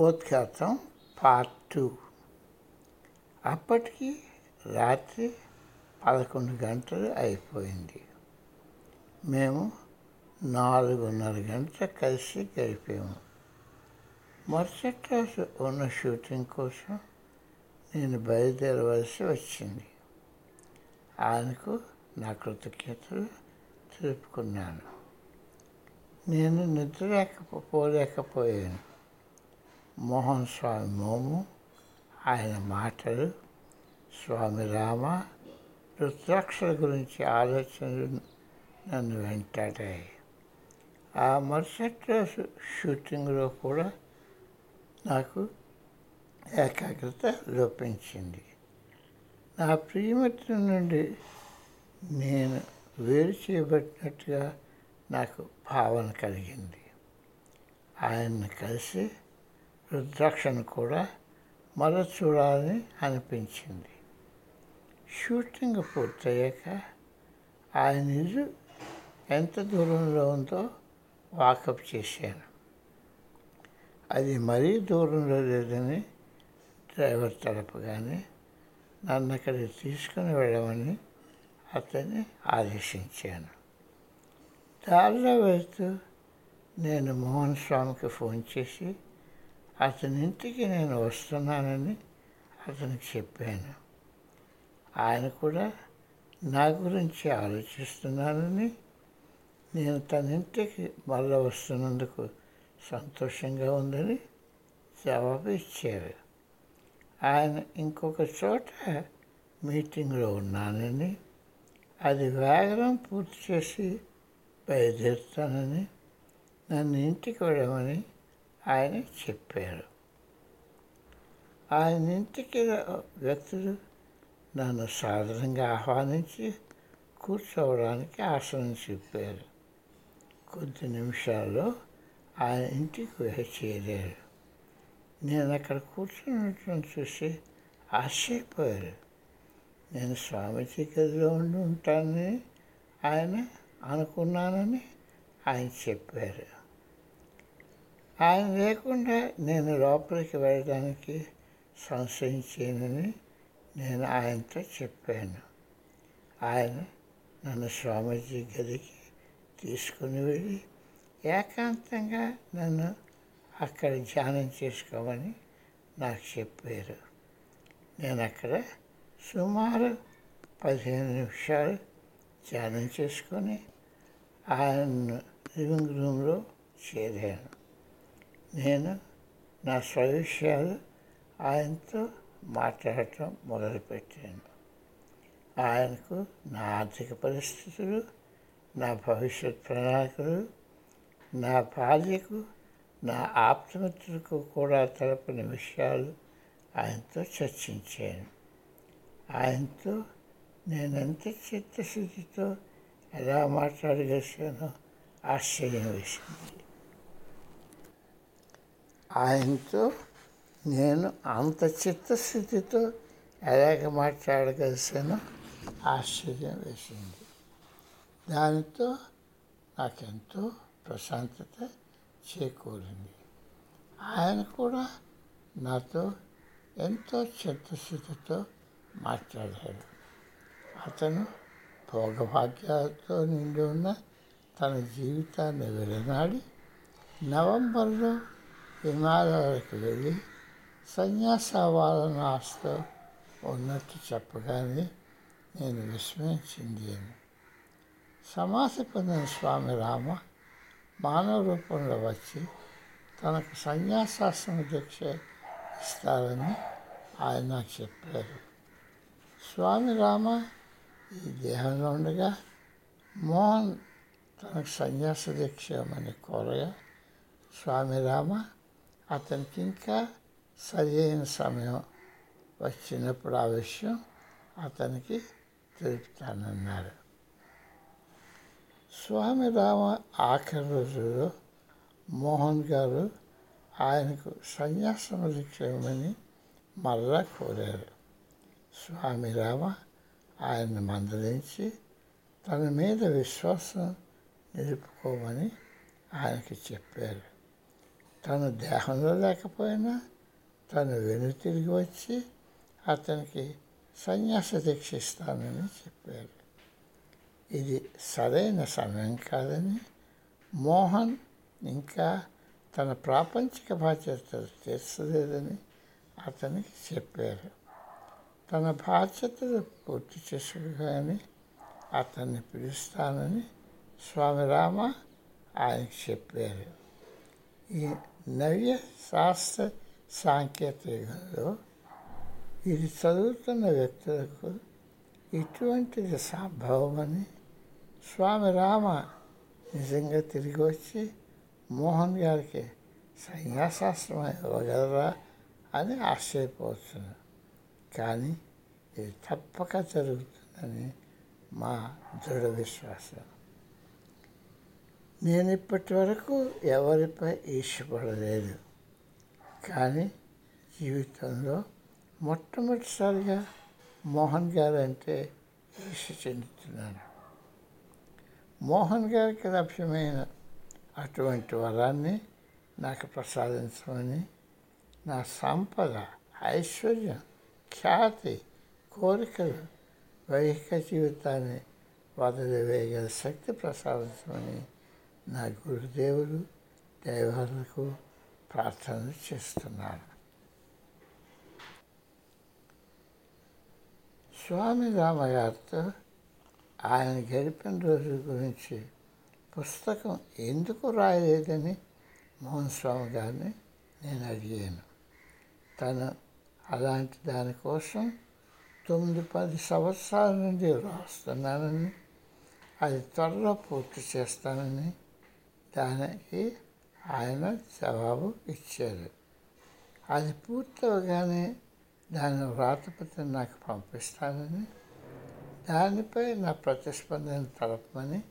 ఉపోద్ఘాతం part two. అప్పటికి రాత్రి పదకొండు గంటలు అయిపోయింది. మేము నాలుగున్నర గంటలు కలిసి గడిపాము. మరుసటి రోజు ఉన్న షూటింగ్ కోసం నేను బయలుదేరవలసి వచ్చింది. ఆయనకు నా కృతజ్ఞతలు తెలుపుకున్నాను. నేను నిద్ర లేకపోలేకపోయాను మోహన్ స్వామి మోము ఆయన మాటలు స్వామి రామ రుద్రాక్షల గురించి ఆలోచనలు నన్ను వెంటాడాయి. ఆ మరుసటి రోజు షూటింగ్లో కూడా నాకు ఏకాగ్రత లోపించింది. నా ప్రియమిత్రు నుండి నేను వేరు చేయబడినట్టుగా నాకు భావన కలిగింది. ఆయన్ని కలిసి రుద్రాక్షను కూడా మరో చూడాలని అనిపించింది. షూటింగ్ పూర్తయ్యాక ఆయన ఇల్లు ఎంత దూరంలో ఉందో వాకప్ చేశాను. అది మరీ దూరంలో లేదని డ్రైవర్ తలపగానే నన్ను అక్కడికి తీసుకుని వెళ్ళమని అతన్ని ఆదేశించాను. దారిలో వెళ్తూ నేను మోహన్ స్వామికి ఫోన్ చేసి అతని ఇంటికి నేను వస్తున్నానని అతనికి చెప్పాను. ఆయన కూడా నా గురించి ఆలోచిస్తున్నానని నేను తన ఇంటికి మళ్ళీ వస్తున్నందుకు సంతోషంగా ఉందని జవాబు ఇచ్చారు. ఆయన ఇంకొక చోట మీటింగ్లో ఉన్నానని అది వేగరం పూర్తి చేసి బయలుదేరుతానని నన్ను ఇంటికి వెళ్ళమని ఆయన చెప్పారు ఆయన ఇంటికి వ్యక్తులు నన్ను సాధారణంగా ఆహ్వానించి కూర్చోవడానికి ఆసనం చెప్పారు. కొద్ది నిమిషాల్లో ఆయన ఇంటికి చేరారు. నేను అక్కడ కూర్చున్నట్టు చూసి ఆశ్చర్యపోయారు. నేను స్వామిజీ గదిలో ఉండి ఉంటానని ఆయన అనుకున్నానని ఆయన చెప్పారు. ఆయన లేకుండా నేను లోపలికి వెళ్ళడానికి సంశయించానని నేను ఆయనతో చెప్పాను. ఆయన నన్ను స్వామీజీ గదికి తీసుకుని వెళ్ళి ఏకాంతంగా నన్ను అక్కడ ధ్యానం చేసుకోమని నాకు చెప్పారు. నేను అక్కడ సుమారు పదిహేను నిమిషాలు ధ్యానం చేసుకొని ఆయన లివింగ్ రూమ్లో చేరాను. నేను నా స్వవిషయాలు ఆయనతో మాట్లాడటం మొదలుపెట్టాను. ఆయనకు నా ఆర్థిక పరిస్థితులు నా భవిష్యత్ ప్రణాళికలు నా బాల్యకు నా ఆప్తమిత్రులకు కూడా తలపని విషయాలు ఆయనతో చర్చించాను. ఆయనతో నేనెంత చిత్తశుద్ధితో ఎలా మాట్లాడగలిసానో ఆశ్చర్యం వేసింది. ఆయనతో నేను అంత చిత్తశుద్ధితో ఎలాగ మాట్లాడగలిసానో ఆశ్చర్యం వేసింది. దానితో నాకెంతో ప్రశాంతత చేకూరింది. ఆయన కూడా నాతో ఎంతో చిత్తశుద్ధితో మాట్లాడాడు. అతను భోగభాగ్యాలతో నిండి ఉన్న తన జీవితాన్ని విడనాడి నవంబర్లో హిమాలయాలకు వెళ్ళి సన్యాసావాలను ఆస్తో ఉన్నట్టు చెప్పగానే నేను విస్మయం సమాధి పొందిన స్వామి రామ మానవ రూపంలో వచ్చి తనకు సన్యాసాశ్రమ దీక్ష ఇస్తారని ఆయన నాకు చెప్పారు. స్వామి రామ ఈ దేహంలో ఉండగా మోహన్ తనకు సన్యాస దీక్ష ఇవ్వమని కోరగా స్వామి రామ అతనికి ఇంకా సరైన సమయం వచ్చినప్పుడు ఆ విషయం అతనికి తెలుపుతానన్నారు స్వామి రామ ఆఖరి రోజుల్లో మోహన్ గారు ఆయనకు సన్యాసం చేయమని మరలా కోరారు. స్వామి రామ ఆయన్ని మందలించి తన మీద విశ్వాసం నిలుపుకోమని ఆయనకి చెప్పారు. తను దేహంలో లేకపోయినా తను వెను తిరిగి వచ్చి అతనికి సన్యాస దీక్ష ఇస్తానని చెప్పారు. ఇది సరైన సమయం కాదని మోహన్ ఇంకా తన ప్రాపంచిక బాధ్యతలు తీర్చలేదని అతనికి చెప్పారు. తన బాధ్యతలు పూర్తి చేసుకుని అతన్ని పిలుస్తానని స్వామి రామ ఆయనకి చెప్పారు. ఈ నవ్య శాస్త్ర సాంకేతికలో ఇది చదువుతున్న వ్యక్తులకు ఇటువంటిది సంభవమని స్వామి రామ నిజంగా తిరిగి వచ్చి మోహన్ గారికి సన్యాసాశ్రమం ఇవ్వగలరా అని ఆశ్చర్యపోతున్నాను కానీ ఇది తప్పక జరుగుతుందని మా దృఢ విశ్వాసం నేను ఇప్పటి వరకు ఎవరిపై ఈర్ష్యపడలేదు. కానీ జీవితంలో మొట్టమొదటిసారిగా మోహన్ గారు అంటే ఈర్ష్య చెందుతున్నాను. మోహన్ గారికి లభ్యమైన అటువంటి వరాన్ని నాకు ప్రసాదించమని నా సంపద ఐశ్వర్యం ఖ్యాతి కోరికలు వైహిక జీవితాన్ని వదిలివేయగల శక్తి ప్రసాదించమని నా గురుదేవులు దైవాలకు ప్రార్థన చేస్తున్నాను స్వామి రామగారితో ఆయన గడిపిన రోజు గురించి పుస్తకం ఎందుకు రాయలేదని మోహన్ స్వామి గారిని నేను అడిగాను. తను అలాంటి దానికోసం తొమ్మిది పది సంవత్సరాల నుండి రాస్తున్నానని అది త్వరలో పూర్తి చేస్తానని దానికి ఆయన జవాబు ఇచ్చారు. అది పూర్తవగానే దాని వ్రాతపత్రం నాకు పంపిస్తానని దానిపై నా ప్రతిస్పందన తలపమని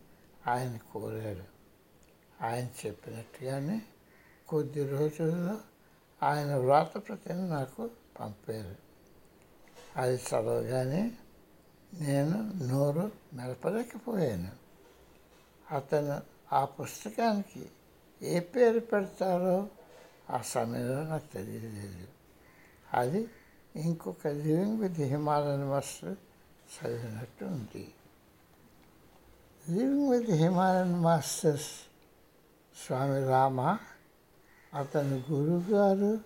ఆయన కోరారు. ఆయన చెప్పినట్టుగానే కొద్ది రోజుల్లో ఆయన వ్రాతప్రతిని నాకు పంపారు. అది చదవగానే నేను నోరు మెలపలేకపోయాను. అతను ఆ పుస్తకానికి ఏ పేరు పెడతారో ఆ సమయంలో నాకు తెలియలేదు. అది ఇంకొక లివింగ్ విత్ హిమాలయన్ మాస్టర్ చదివినట్టు ఉంది. Living with Himalayan masters Swami Rama అతని గురువుగారు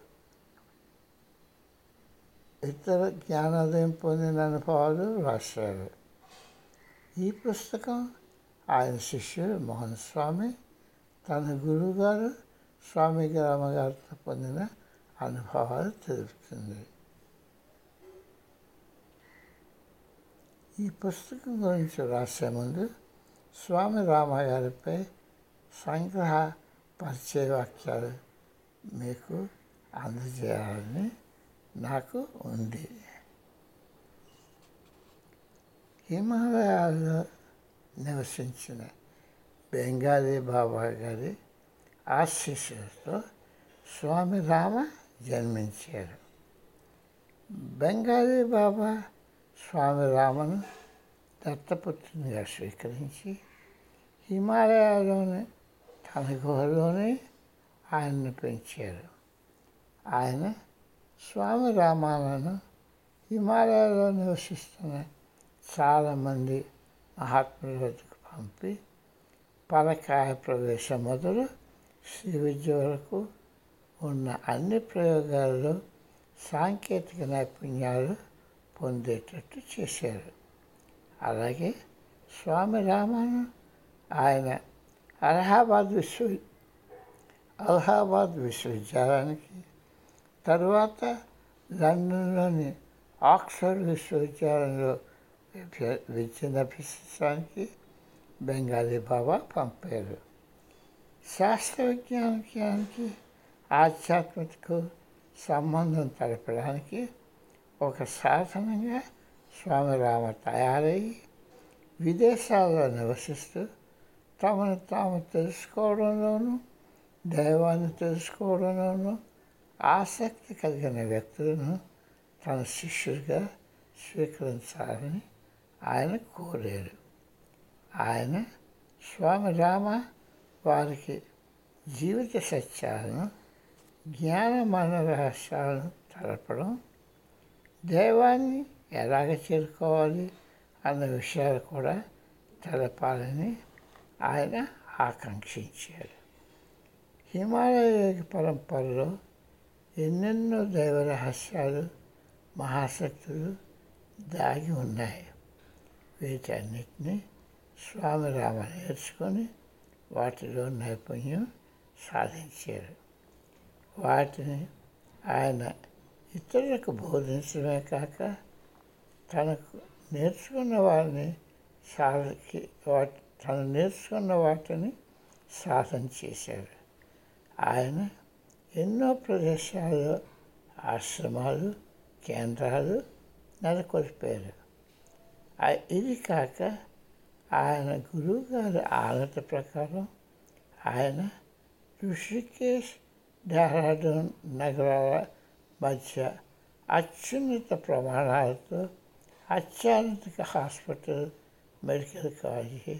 ఇతర జ్ఞానోదయం పొందిన అనుభవాలు రాశారు. ఈ పుస్తకం ఆయన శిష్యుడు మోహన్ స్వామి తన గురువుగారు స్వామి రామగారితో పొందిన అనుభవాలు తెలుపుతుంది. ఈ పుస్తకం గురించి రాసే ముందు స్వామి రామగారిపై సంగ్రహ పరిచయ వాక్యాలు మీకు అందజేయాలని నాకు ఉంది. హిమాలయాల్లో నివసించిన. బెంగాలీ బాబా గారి ఆశీస్సులతో స్వామి రామ జన్మించారు. బెంగాలీ బాబా స్వామి రామను దత్తపుత్రునిగా స్వీకరించి హిమాలయాలోని తన గుహలోనే ఆయన్ను పెంచారు. ఆయన స్వామి రామాలను హిమాలయాలో నివసిస్తున్న చాలామంది మహాత్ముల వద్దకు పంపి పరకాయ ప్రవేశం మొదలు శ్రీ విద్య వరకు ఉన్న అన్ని ప్రయోగాల్లో సాంకేతిక నైపుణ్యాలు పొందేటట్టు చేశారు. అలాగే స్వామి రామాను ఆయన అలహాబాద్ విశ్వ అలహాబాద్ విశ్వవిద్యాలయానికి తరువాత లండన్లోని ఆక్స్ఫర్డ్ విశ్వవిద్యాలయంలో విద్య- విద్యను బెంగాలీ బాబా పంపారు శాస్త్ర విజ్ఞానానికి ఆధ్యాత్మికకు సంబంధం తెలపడానికి ఒక సాధనంగా స్వామి రామ తయారయ్యి విదేశాల్లో నివసిస్తూ తమను తాము తెలుసుకోవడంలోనూ దైవాన్ని తెలుసుకోవడంలోనూ ఆసక్తి కలిగిన వ్యక్తులను తన శిష్యుడిగా స్వీకరించాలని ఆయన కోరారు. ఆయన స్వామి రామ వారికి జీవిత సత్యాలను జ్ఞానమైన రహస్యాలను తెలపడం దైవాన్ని ఎలాగ చేరుకోవాలి అన్న విషయాలు కూడా తెలపాలని ఆయన ఆకాంక్షించారు. హిమాలయ పరంపరలో ఎన్నెన్నో దైవ రహస్యాలు మహాశక్తులు దాగి ఉన్నాయి. వీటన్నిటినీ స్వామి రామ నేర్చుకొని వాటిలో నైపుణ్యం సాధించారు. వాటిని ఆయన ఇతరులకు బోధించడమే కాక తనకు నేర్చుకున్న వారిని సాధకి వాటి తను నేర్చుకున్న వాటిని సాధన చేశారు. ఆయన ఎన్నో ప్రదేశాల్లో ఆశ్రమాలు కేంద్రాలు నెలకొల్పారు. ఇది కాక ఆయన గురువు గారి ఆనత ప్రకారం ఆయన ఋషికేశ్ డెహ్రాడూన్ నగరాల మధ్య అత్యున్నత ప్రమాణాలతో అత్యాధునిక హాస్పిటల్ మెడికల్ కాలేజీ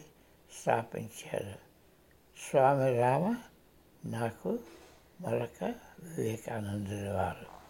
స్థాపించారు. స్వామి రామ నాకు మరొక వివేకానందుడి వారు.